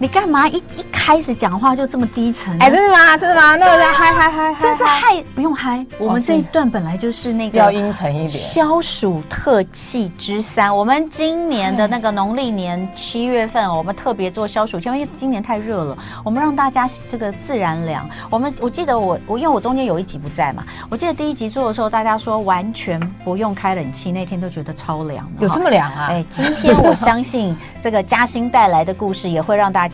你干嘛一一开始讲话就这么低沉？哎，真的吗？真的吗？那我在嗨嗨嗨，真是嗨，不用嗨。我们这一段本来就是那个要阴沉一点。消暑特气之三，我们今年的那个农历年七月份，我们特别做消暑，因为今年太热了，我们让大家这个自然凉。我们我记得我我因为我中间有一集不在嘛，我记得第一集做的时候，大家说完全不用开冷气，那天都觉得超凉。有这么凉啊？哎，今天我相信这个嘉兴带来的故事也会让大家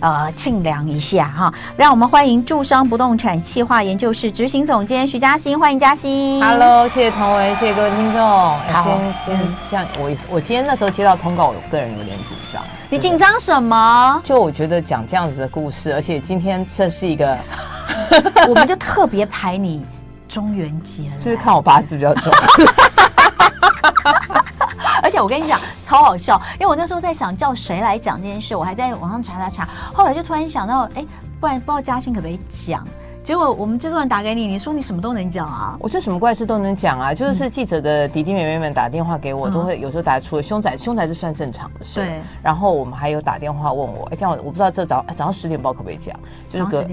呃庆凉一下哈。让我们欢迎住商不动产企划研究室执行总监徐嘉欣，欢迎嘉欣。Hello，谢谢彤雯，谢谢各位听众。好，今天这样，我我今天那时候接到通告，我个人有点紧张。你紧张什么？就我觉得讲这样子的故事，而且今天这是一个，我们就特别排你中元节，就是看我八字比较重。而且我跟你讲，超好笑，因为我那时候在想叫谁来讲这件事，我还在网上查查查，后来就突然想到，哎，不然不知道嘉兴可不可以讲？结果我们制作人打给你，你说你什么都能讲啊？我这什么怪事都能讲啊，就是记者的弟弟妹妹们打电话给我，嗯、都会有时候打出了凶宅，凶宅是算正常的事。对。然后我们还有打电话问我，哎，这样我不知道这早早上十点报可不可以讲？就是隔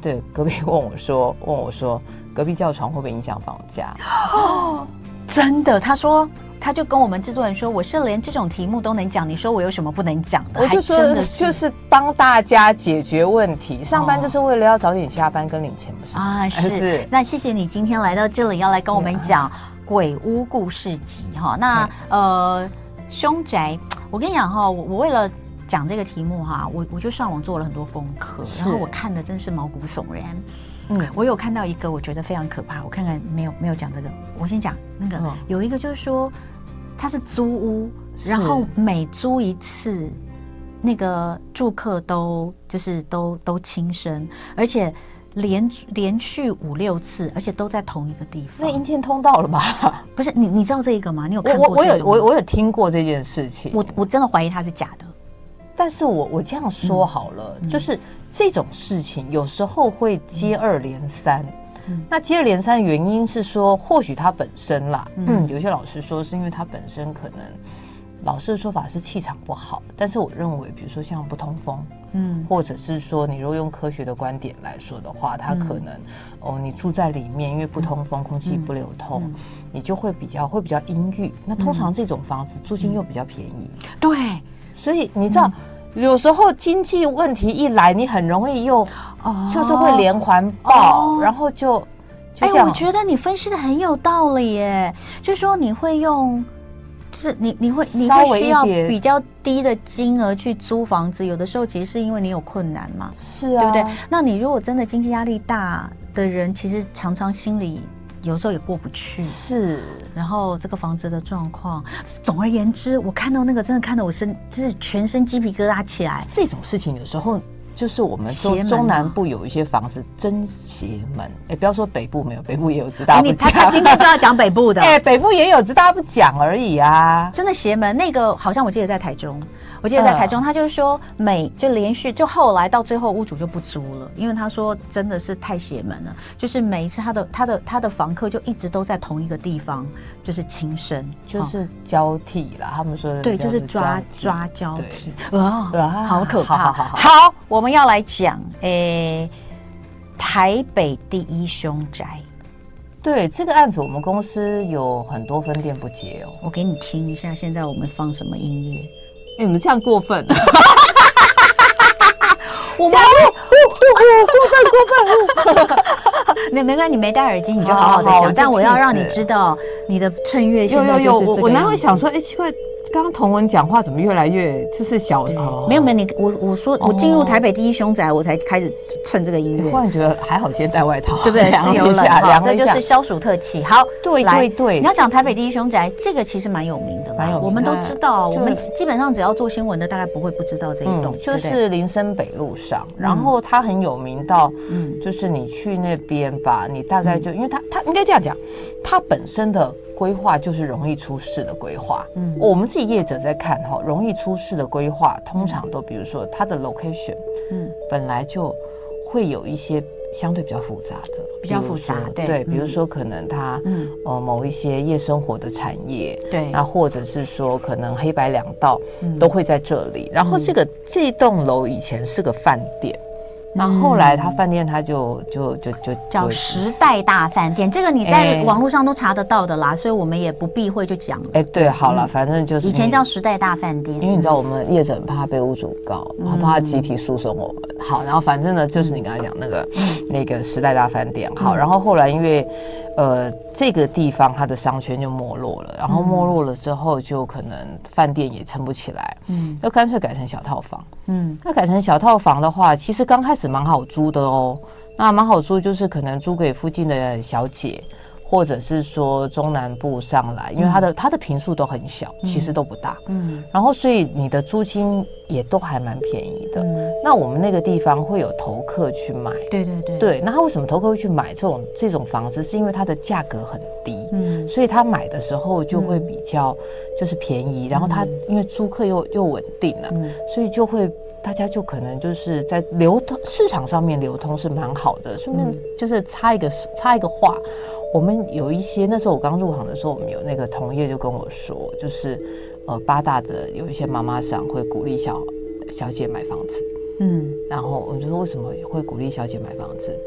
对，隔壁问我说，问我说，隔壁叫床会不会影响房价？哦，真的，他说。他就跟我们制作人说：“我是连这种题目都能讲，你说我有什么不能讲的？”我就说：“就是帮大家解决问题，上班就是为了要早点下班跟领钱，不是啊？是。是那谢谢你今天来到这里，要来跟我们讲《鬼屋故事集》哈。那呃，凶宅，我跟你讲哈，我我为了讲这个题目哈，我我就上网做了很多功课，然后我看的真是毛骨悚然。嗯，我有看到一个，我觉得非常可怕。我看看没有没有讲这个，我先讲那个。嗯、有一个就是说，它是租屋，然后每租一次，那个住客都就是都都轻生，而且连连续五六次，而且都在同一个地方。那阴天通道了吧？不是，你你知道这个吗？你有看过？我我有我我有听过这件事情。我我真的怀疑它是假的。但是我我这样说好了，嗯、就是这种事情有时候会接二连三。嗯、那接二连三的原因是说，或许他本身啦，嗯，嗯，有些老师说是因为他本身可能，老师的说法是气场不好。但是我认为，比如说像不通风，嗯，或者是说你如果用科学的观点来说的话，它可能、嗯、哦，你住在里面，因为不通风，空气不流通，你就会比较会比较阴郁。那通常这种房子租金又比较便宜，对。所以你知道，嗯、有时候经济问题一来，你很容易又就是会连环爆，哦、然后就哎，我觉得你分析的很有道理耶。就是说你会用，就是你你会你会需要比较低的金额去租房子，有的时候其实是因为你有困难嘛，是啊，对不对？那你如果真的经济压力大的人，其实常常心里。有时候也过不去，是。然后这个房子的状况，总而言之，我看到那个真的看得我身，就是全身鸡皮疙瘩起来。这种事情有时候就是我们中中南部有一些房子真邪门。哎，不要说北部没有，北部也有，只大不讲。他今天就要讲北部的。哎，北部也有，只大不讲而已啊。真的邪门，那个好像我记得在台中。我记得在台中，他就是说每就连续就后来到最后屋主就不租了，因为他说真的是太邪门了，就是每一次他的他的他的房客就一直都在同一个地方，就是轻生，就是交替了。他们说的对，就是抓抓交替啊，对好可怕。好，好，好，好，我们要来讲诶，台北第一凶宅。对这个案子，我们公司有很多分店不接哦。我给你听一下，现在我们放什么音乐？欸、你们这样过分！我们过分过分！没没关系，你没戴耳机，你就好好的想。但我要让你知道，你的衬乐现在就是这个。有有有，我我哪会想说，哎、欸，奇怪。刚刚童文讲话怎么越来越就是小？没有没有，你我我说我进入台北第一凶宅，我才开始蹭这个音乐。忽然觉得还好，先带外套，对不对？是有冷哈，这就是消暑特气。好，对对对，你要讲台北第一凶宅，这个其实蛮有名的，蛮有名。我们都知道，我们基本上只要做新闻的，大概不会不知道这一栋，就是林森北路上，然后它很有名到，嗯，就是你去那边吧，你大概就因为它它应该这样讲，它本身的。规划就是容易出事的规划。嗯，我们自己业者在看哈，容易出事的规划，通常都比如说它的 location，嗯，本来就会有一些相对比较复杂的，比较复杂，对，对，比如说可能它，嗯，呃，某一些夜生活的产业，对，那或者是说可能黑白两道都会在这里。然后这个这栋楼以前是个饭店。那后来他饭店他就就就就叫时代大饭店，这个你在网络上都查得到的啦，所以我们也不避讳就讲了。哎，对，好了，反正就是以前叫时代大饭店，因为你知道我们业者很怕被屋主告，很怕集体诉讼我们。好，然后反正呢，就是你刚才讲那个那个时代大饭店，好，然后后来因为。呃，这个地方它的商圈就没落了，然后没落了之后，就可能饭店也撑不起来，嗯，就干脆改成小套房，嗯，那改成小套房的话，其实刚开始蛮好租的哦，那蛮好租，就是可能租给附近的小姐。或者是说中南部上来，因为它的它的坪数都很小，其实都不大，嗯，然后所以你的租金也都还蛮便宜的。那我们那个地方会有投客去买，对对对，对。那他为什么投客会去买这种这种房子？是因为它的价格很低，嗯，所以他买的时候就会比较就是便宜，然后他因为租客又又稳定了，所以就会大家就可能就是在流通市场上面流通是蛮好的。顺便就是插一个插一个话。我们有一些那时候我刚入行的时候，我们有那个同业就跟我说，就是呃八大的有一些妈妈桑会鼓励小小姐买房子，嗯，然后我们就说为什么会鼓励小姐买房子？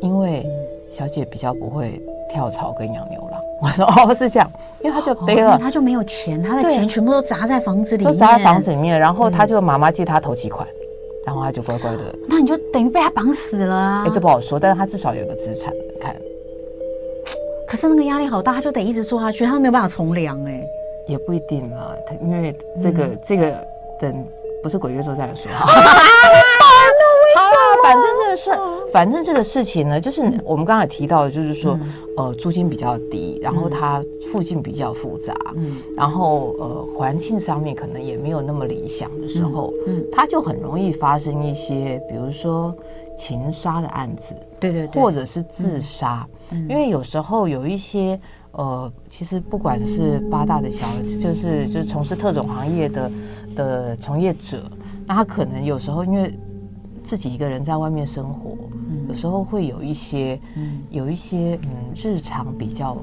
因为小姐比较不会跳槽跟养牛郎。我说哦是这样，因为他就背了，他就没有钱，他的钱全部都砸在房子里面，都砸在房子里面，然后他就妈妈借他头期款，然后他就乖乖的。那你就等于被他绑死了啊！哎，这不好说，但是他至少有个资产，你看。可是那个压力好大，他就得一直做下去，他没有办法从良哎，也不一定啊，他因为这个、嗯、这个等不是鬼月之后再来说。反正这个事，反正这个事情呢，就是我们刚才提到的，就是说，嗯、呃，租金比较低，然后它附近比较复杂，嗯，然后呃，环境上面可能也没有那么理想的时候，嗯，它就很容易发生一些，比如说。情杀的案子，对对对，或者是自杀，嗯、因为有时候有一些呃，其实不管是八大的小，就是就是从事特种行业的的从业者，那他可能有时候因为自己一个人在外面生活，嗯、有时候会有一些，嗯、有一些嗯日常比较。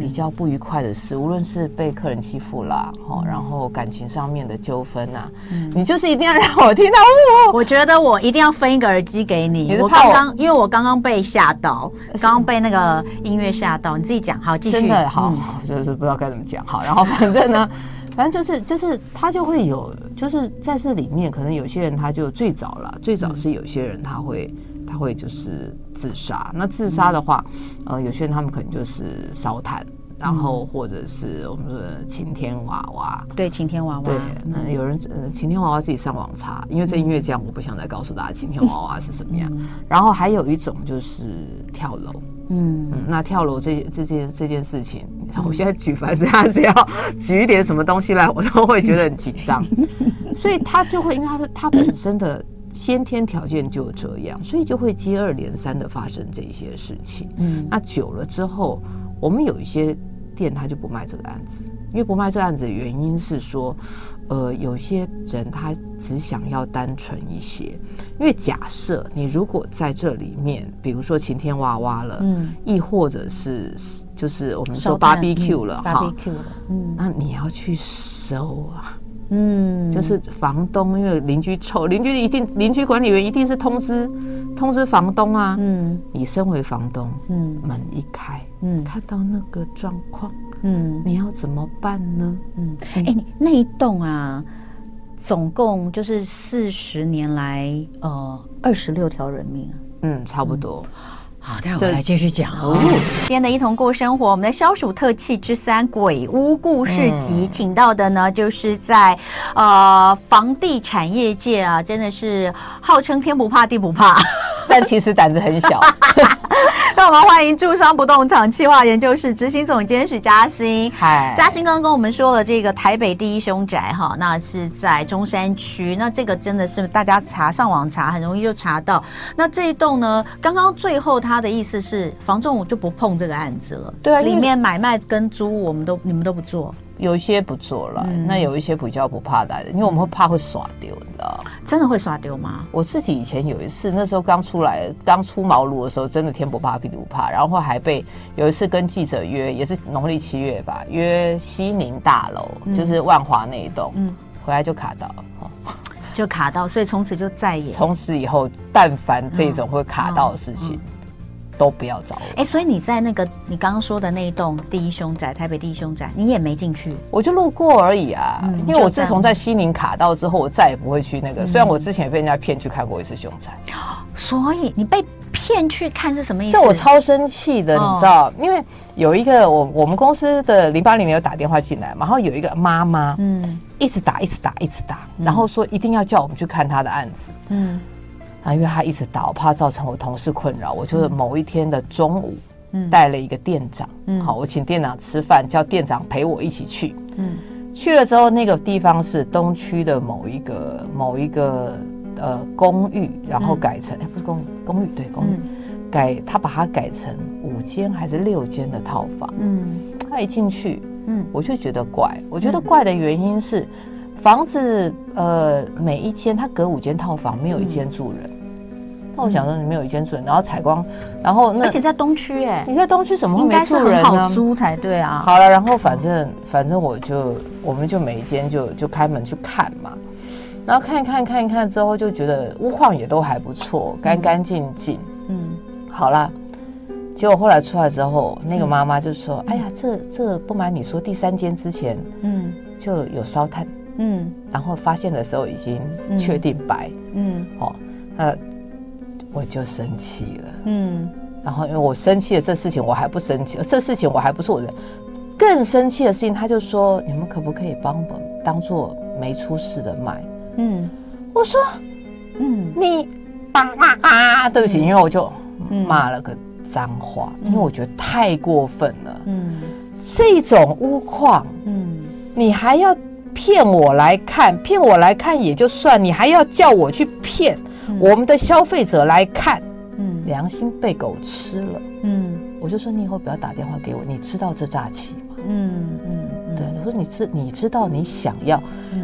比较不愉快的事，无论是被客人欺负啦，哈，然后感情上面的纠纷呐，嗯、你就是一定要让我听到我。我觉得我一定要分一个耳机给你。你我刚刚因为我刚刚被吓到，刚刚被那个音乐吓到，你自己讲，好，继续。真的好，嗯、就是不知道该怎么讲，好，然后反正呢，反正就是就是他就会有，就是在这里面，可能有些人他就最早了，最早是有些人他会。他会就是自杀，那自杀的话，呃，有些人他们可能就是烧炭，然后或者是我们说的晴天娃娃，对，晴天娃娃，对，那有人呃，晴天娃娃自己上网查，因为这音乐这样，我不想再告诉大家晴天娃娃是什么样。然后还有一种就是跳楼，嗯，那跳楼这这件这件事情，我现在举凡这样只要举一点什么东西来，我都会觉得很紧张，所以他就会因为他是他本身的。先天条件就这样，所以就会接二连三的发生这些事情。嗯，那久了之后，我们有一些店他就不卖这个案子，因为不卖这个案子的原因是说，呃，有些人他只想要单纯一些。因为假设你如果在这里面，比如说晴天娃娃了，嗯，亦或者是就是我们说 BBQ 了哈，BBQ 了，嗯，那你要去收啊。嗯，就是房东，因为邻居臭，邻居一定，邻居管理员一定是通知通知房东啊。嗯，你身为房东，嗯，门一开，嗯，看到那个状况，嗯，你要怎么办呢？嗯，哎、欸，那一栋啊，总共就是四十年来，呃，二十六条人命啊。嗯，差不多。嗯好，待会来继续讲哦。今天的一同过生活，我们的消暑特气之三鬼屋故事集，请到的呢，就是在呃房地产业界啊，真的是号称天不怕地不怕，但其实胆子很小。让我们欢迎住商不动产企划研究室执行总监许嘉欣。嗨佳馨刚刚跟我们说了这个台北第一凶宅哈，那是在中山区。那这个真的是大家查上网查很容易就查到。那这一栋呢，刚刚最后他的意思是房仲我就不碰这个案子了。对啊，里面买卖跟租我们都你们都不做。有一些不做了，嗯、那有一些比较不怕的，因为我们会怕会耍丢，你知道。真的会耍丢吗？我自己以前有一次，那时候刚出来，刚出茅庐的时候，真的天不怕地不怕，然后还被有一次跟记者约，也是农历七月吧，约西宁大楼，嗯、就是万华那一栋，嗯，回来就卡到了，就卡到，所以从此就再也，从此以后，但凡这种会卡到的事情。嗯嗯嗯都不要找我。哎、欸，所以你在那个你刚刚说的那一栋第一凶宅，台北第一凶宅，你也没进去，我就路过而已啊。嗯、因为我自从在西宁卡到之后，我再也不会去那个。嗯、虽然我之前也被人家骗去看过一次凶宅，所以你被骗去看是什么意思？这我超生气的，你知道？哦、因为有一个我我们公司的零八零零有打电话进来嘛，然后有一个妈妈，嗯，一直打，一直打，一直打，然后说一定要叫我们去看她的案子，嗯。啊，因为他一直打，我怕造成我同事困扰，我就是某一天的中午，嗯，带了一个店长，嗯，好，我请店长吃饭，叫店长陪我一起去，嗯，去了之后，那个地方是东区的某一个某一个呃公寓，然后改成哎、嗯、不是公寓，公寓对公寓，嗯、改他把它改成五间还是六间的套房，嗯，他一进去，嗯，我就觉得怪，我觉得怪的原因是房子呃每一间他隔五间套房没有一间住人。嗯那我想说，你没有一间住，然后采光，然后那而且在东区哎，你在东区怎么会没住人呢？应该是很好租才对啊。好了，然后反正反正我就我们就每一间就就开门去看嘛，然后看一看看一看之后就觉得屋况也都还不错，干干净净。嗯，好了，结果后来出来之后，那个妈妈就说：“哎呀，这这不瞒你说，第三间之前嗯就有烧炭嗯，然后发现的时候已经确定白嗯，好呃。”我就生气了，嗯，然后因为我生气了，这事情我还不生气，这事情我还不是我的，更生气的事情，他就说你们可不可以帮我当做没出事的卖？嗯，我说，嗯，你啊啊，对不起，因为我就骂了个脏话，因为我觉得太过分了，嗯，这种屋况，嗯，你还要骗我来看，骗我来看也就算，你还要叫我去骗。我们的消费者来看，嗯，良心被狗吃了，嗯，我就说你以后不要打电话给我，你知道这诈欺吗？嗯嗯，对，我说你知你知道你想要，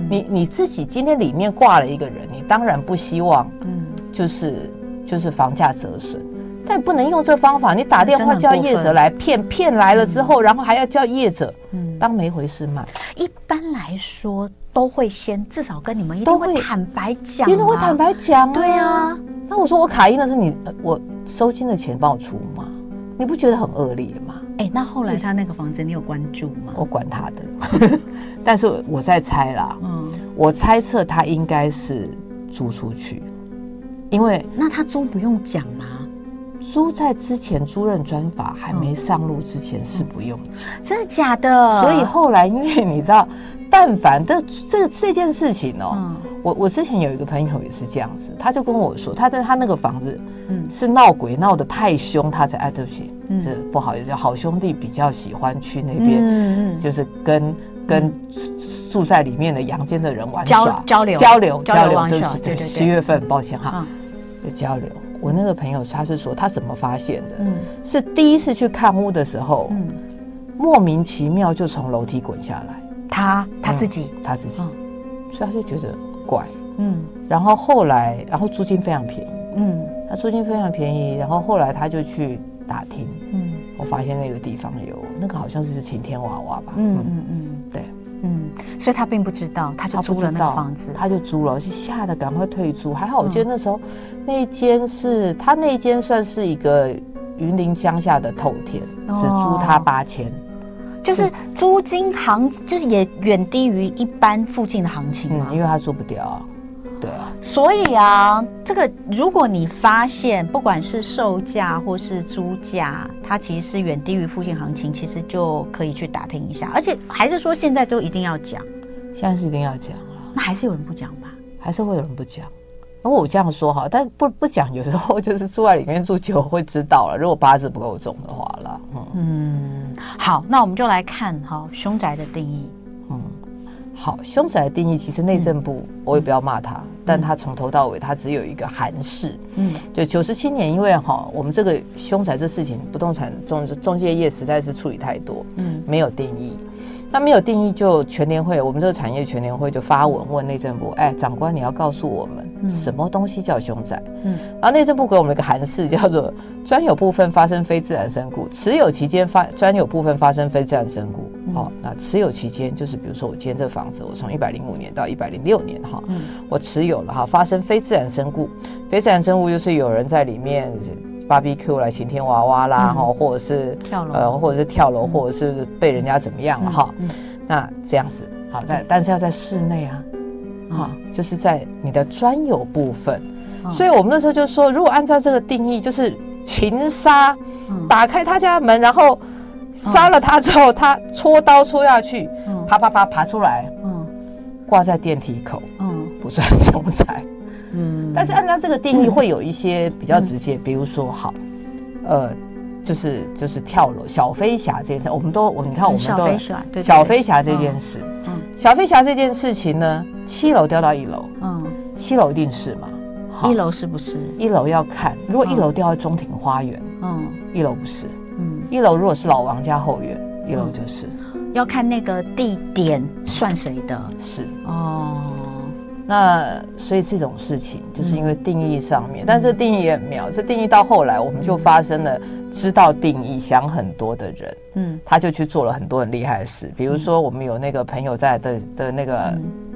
你你自己今天里面挂了一个人，你当然不希望，嗯，就是就是房价折损，但不能用这方法，你打电话叫业者来骗，骗来了之后，然后还要叫业者，嗯，当没回事卖。一般来说。都会先至少跟你们一定会坦白讲，一定会坦白讲啊。对啊，那我说我卡一那是你，我收金的钱帮我出吗？你不觉得很恶劣吗？哎，那后来他那个房子你有关注吗？我管他的，但是我在猜啦。嗯，我猜测他应该是租出去，因为那他租不用讲吗？租在之前租任专法还没上路之前是不用讲，真的假的？所以后来因为你知道。但凡的这这件事情哦，嗯、我我之前有一个朋友也是这样子，他就跟我说，他在他那个房子，嗯，是闹鬼闹得太凶，他才哎，对不起，嗯、这不好意思，好兄弟比较喜欢去那边，嗯、就是跟、嗯、跟住在里面的阳间的人玩耍。交流。交流交流，对不起，对对，十月份抱歉哈，就交流。我那个朋友他是说他怎么发现的？嗯，是第一次去看屋的时候，嗯，莫名其妙就从楼梯滚下来。他他自己，他自己，所以他就觉得怪，嗯，然后后来，然后租金非常便宜，嗯，他租金非常便宜，然后后来他就去打听，嗯，我发现那个地方有那个好像是晴天娃娃吧，嗯嗯。嗯，所以他并不知道，他就租了那个房子，他就租了，是吓得赶快退租，还好，我记得那时候那一间是他那一间算是一个云林乡下的透天，只租他八千。就是租金行，就是也远低于一般附近的行情嘛，因为他租不掉啊，对啊。所以啊，这个如果你发现不管是售价或是租价，它其实是远低于附近行情，其实就可以去打听一下。而且还是说现在都一定要讲，现在是一定要讲了，那还是有人不讲吧？还是会有人不讲。如果我这样说哈，但不不讲，有时候就是住在里面住久会知道了。如果八字不够重的话了，嗯嗯，好，那我们就来看哈凶宅的定义。嗯，好，凶宅的定义其实内政部我也不要骂他，嗯、但他从头到尾他只有一个韩式。嗯，就九十七年，因为哈我们这个凶宅这事情，不动产中中介业实在是处理太多，嗯，没有定义。那没有定义，就全联会，我们这个产业全联会就发文问内政部，哎，长官你要告诉我们，什么东西叫凶宅？嗯，然后内政部给我们一个函释，叫做专有部分发生非自然身故，持有期间发专有部分发生非自然身故。好，那持有期间就是比如说我今天这个房子，我从一百零五年到一百零六年哈，我持有了哈，发生非自然身故，非自然身故就是有人在里面。BBQ 来晴天娃娃啦，哈、嗯，或者是跳楼，呃，或者是跳楼，或者是被人家怎么样了哈。那这样子，好，但但是要在室内啊，就是在你的专有部分、嗯。所以我们那时候就说，如果按照这个定义，就是情杀、嗯，打开他家门，然后杀了他之后，他戳刀戳下去，嗯、啪啪啪爬出来，嗯，挂在电梯口，嗯，不算凶宅。嗯，但是按照这个定义，会有一些比较直接，嗯、比如说，好，呃，就是就是跳楼小飞侠这件事，我们都我你看我们都小飞侠，小飞侠这件事，嗯，小飞侠这件事情呢，七楼掉到一楼，嗯，七楼一定是嘛，一楼是不是？一楼要看，如果一楼掉到中庭花园，嗯，一楼不是，嗯，一楼如果是老王家后院，一楼就是，要看那个地点算谁的，是。哦。那所以这种事情就是因为定义上面，嗯、但这定义也很妙。这定义到后来，我们就发生了知道定义、想很多的人，嗯，他就去做了很多很厉害的事。比如说，我们有那个朋友在的的那个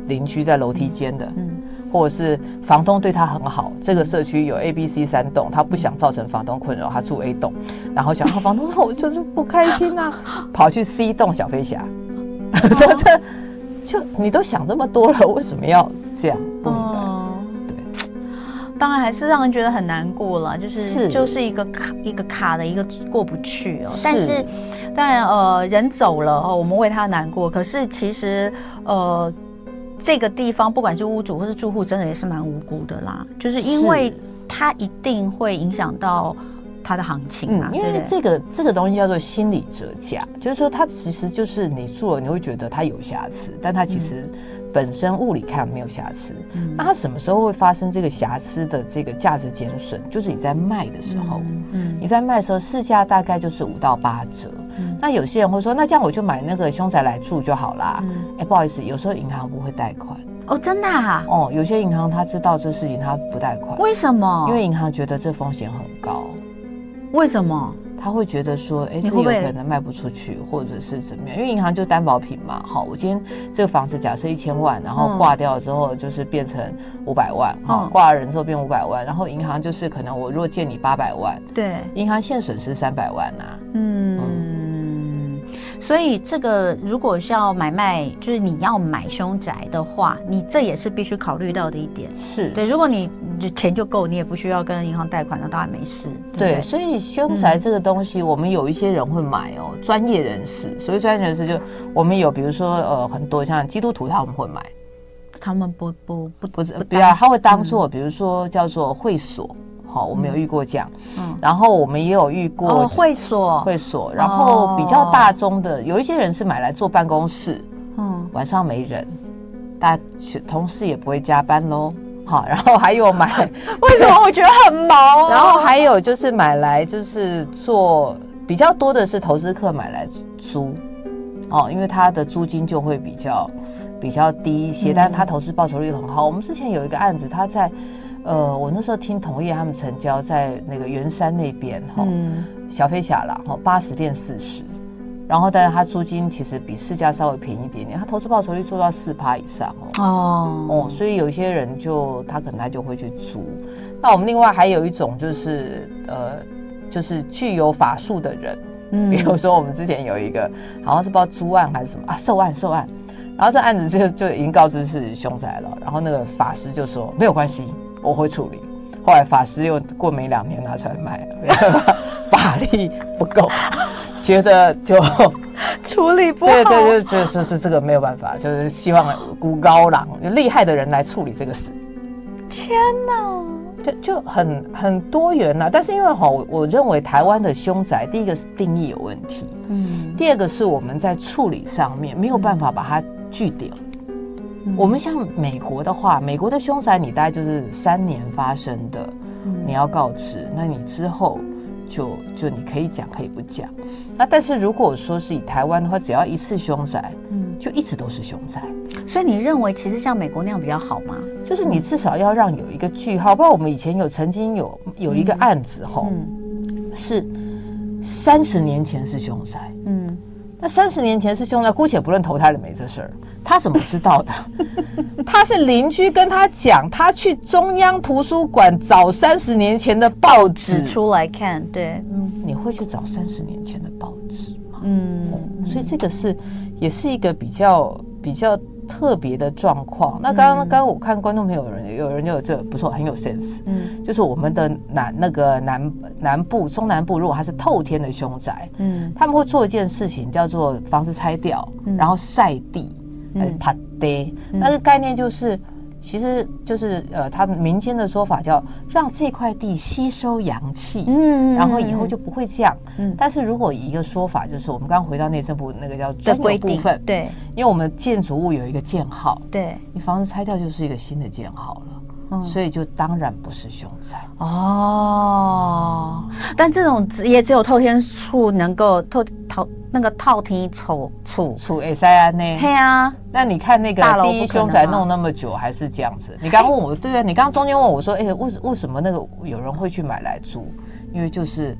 邻居在楼梯间的，嗯，或者是房东对他很好。这个社区有 A、B、C 三栋，他不想造成房东困扰，他住 A 栋，然后想，房东说我就是不开心啊，跑去 C 栋小飞侠，说这。就你都想这么多了，为什么要这样？不明白。对，当然还是让人觉得很难过了，就是，是就是一个卡一个卡的一个过不去哦。是。但是当然呃，人走了哦，我们为他难过。可是其实呃，这个地方不管是屋主或是住户，真的也是蛮无辜的啦。就是因为他一定会影响到。它的行情嘛，嗯，因为这个这个东西叫做心理折价，就是说它其实就是你住了，你会觉得它有瑕疵，但它其实本身物理看没有瑕疵。嗯，那它什么时候会发生这个瑕疵的这个价值减损？就是你在卖的时候，嗯，嗯，你在卖的时候市价大概就是五到八折，嗯。那有些人会说，那这样我就买那个凶宅来住就好啦。哎，不好意思，有时候银行不会贷款。哦，真的啊？哦，有些银行他知道这事情，他不贷款。为什么？因为银行觉得这风险很高。为什么他会觉得说，哎，这有可能卖不出去，或者是怎么样？因为银行就担保品嘛。好，我今天这个房子假设一千万，然后挂掉之后就是变成五百万，好，挂了人之后变五百万，然后银行就是可能我如果借你八百万，对，银行现损失三百万呐。嗯。嗯所以这个如果是要买卖，就是你要买凶宅的话，你这也是必须考虑到的一点。是对，如果你钱就够，你也不需要跟银行贷款，那当然没事。对，对，所以凶宅这个东西，我们有一些人会买哦，嗯、专业人士。所以专业人士就我们有，比如说呃，很多像基督徒他们会买，他们不不不不是，比较他会当做、嗯，比如说叫做会所。好，我们有遇过这样，嗯，然后我们也有遇过、哦、会所，会所，然后比较大宗的、哦，有一些人是买来做办公室，嗯，晚上没人，大家同事也不会加班喽。好，然后还有买，为什么我觉得很毛？然后还有就是买来就是做比较多的是投资客买来租，哦，因为他的租金就会比较比较低一些，嗯、但是他投资报酬率很好。我们之前有一个案子，他在。呃，我那时候听同业他们成交在那个圆山那边哈、嗯，小飞侠啦，哈，八十变四十，然后但是他租金其实比市价稍微便宜一点点，他投资报酬率做到四趴以上哦，哦，哦，所以有些人就他可能他就会去租。那我们另外还有一种就是呃，就是具有法术的人，嗯，比如说我们之前有一个好像是不知道租案还是什么啊，受案受案，然后这案子就就已经告知是凶宅了，然后那个法师就说没有关系。我会处理，后来法师又过没两年拿出来卖了，法力不够，觉得就 处理不好。对对，就就是是这个没有办法，就是希望孤高郎厉害的人来处理这个事。天哪，就就很很多元呐、啊。但是因为哈，我我认为台湾的凶宅，第一个是定义有问题，嗯，第二个是我们在处理上面没有办法把它据点。我们像美国的话，美国的凶宅你大概就是三年发生的，你要告知，那你之后就就你可以讲可以不讲。那但是如果说是以台湾的话，只要一次凶宅，嗯，就一直都是凶宅。所以你认为其实像美国那样比较好吗？就是你至少要让有一个句号。包括我们以前有曾经有有一个案子吼，是三十年前是凶宅，嗯，那三十年前是凶宅，姑且不论投胎了没这事儿，他怎么知道的？他是邻居跟他讲，他去中央图书馆找三十年前的报纸出来看。对，嗯，你会去找三十年前的报纸吗？嗯，所以这个是也是一个比较比较。特别的状况。那刚刚刚刚我看观众朋友有人有人就有这不错，很有 sense。嗯，就是我们的南那个南南部中南部，如果它是透天的凶宅，嗯，他们会做一件事情，叫做房子拆掉，然后晒地，嗯，拍地。那个概念就是。其实就是呃，他们民间的说法叫让这块地吸收阳气，嗯，然后以后就不会这样。嗯，但是如果以一个说法，就是我们刚刚回到内政部那个叫专有部分，对，因为我们建筑物有一个建号，对，你房子拆掉就是一个新的建号了，嗯，所以就当然不是凶宅哦。但这种也只有透天厝能够透透。那个套厅丑处处哎塞啊呢？对啊，那你看那个第一凶宅弄那么久还是这样子？你刚刚问我，对啊，你刚刚中间问我说，哎，为为什么那个有人会去买来租？因为就是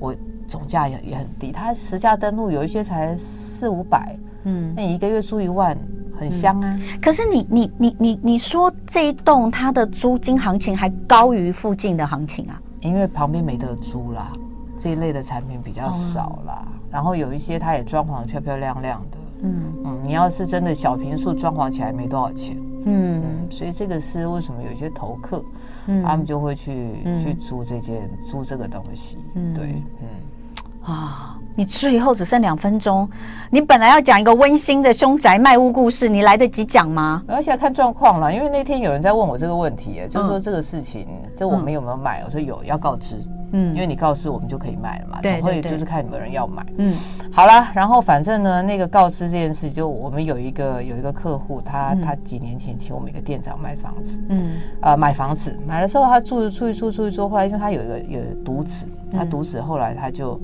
我总价也也很低，它实价登录有一些才四五百，嗯，那你一个月租一万，很香啊。可是你你你你你说这一栋它的租金行情还高于附近的行情啊？因为旁边没得租啦，这一类的产品比较少啦。然后有一些它也装潢得漂漂亮亮的，嗯嗯，你要是真的小平数装潢起来没多少钱，嗯，所以这个是为什么有些投客，嗯，他们就会去去租这件租这个东西，嗯，对，嗯，啊。你最后只剩两分钟，你本来要讲一个温馨的凶宅卖屋故事，你来得及讲吗？而且看状况了，因为那天有人在问我这个问题，就是说这个事情，就我们有没有卖？我说有，要告知，嗯，因为你告知我们就可以卖了嘛，总会就是看有没有人要买，嗯，好了，然后反正呢，那个告知这件事，就我们有一个有一个客户，他他几年前请我们一个店长卖房子，嗯，呃，买房子买了之后，他住住一住住一住，后来因为他有一个有独子，他独子后来他就。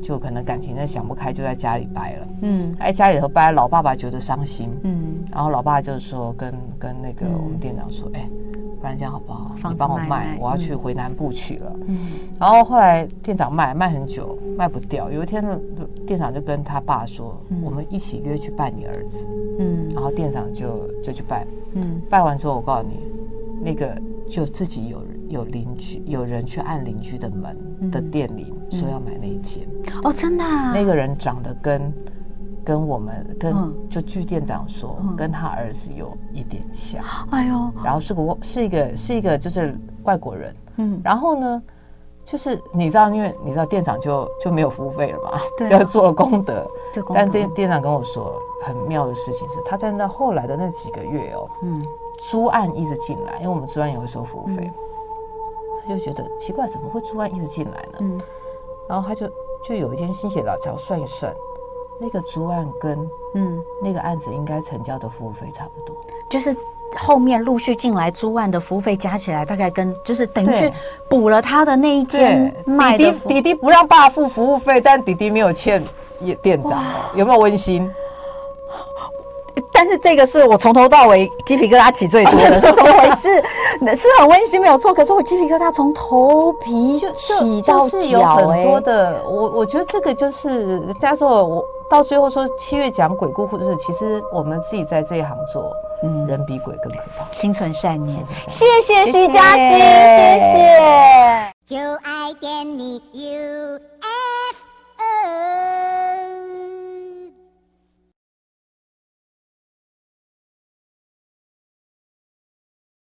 就可能感情在想不开，就在家里掰了。嗯，在家里头掰，老爸爸觉得伤心。嗯，然后老爸就说跟跟那个我们店长说，哎，不然这样好不好？你帮我卖，我要去回南部去了。嗯，然后后来店长卖卖很久，卖不掉。有一天，店长就跟他爸说，我们一起约去拜你儿子。嗯，然后店长就就去拜。嗯，拜完之后，我告诉你，那个就自己有有邻居有人去按邻居的门的电铃。说要买那一间哦，真的？那个人长得跟跟我们跟就据店长说，跟他儿子有一点像。哎呦，然后是个是一个是一个就是外国人。嗯，然后呢，就是你知道，因为你知道店长就就没有服务费了嘛，对，要做功德。但店店长跟我说，很妙的事情是，他在那后来的那几个月哦，嗯，租案一直进来，因为我们租案也会收服务费，他就觉得奇怪，怎么会租案一直进来呢？嗯。然后他就就有一天心血来潮算一算，那个租案跟嗯那个案子应该成交的服务费差不多，就是后面陆续进来租案的服务费加起来，大概跟就是等于是补了他的那一件卖的。弟弟弟弟不让爸付服务费，但弟弟没有欠也店长，有没有温馨？但是这个是我从头到尾鸡皮疙瘩起最多的，是怎么回事？是很温馨没有错，可是我鸡皮疙瘩从头皮就起到脚，有很多的。我我觉得这个就是人家说我到最后说七月讲鬼故事，其实我们自己在这一行做，嗯，人比鬼更可怕。心存善念，谢谢徐嘉欣，谢谢。就爱点你 UFO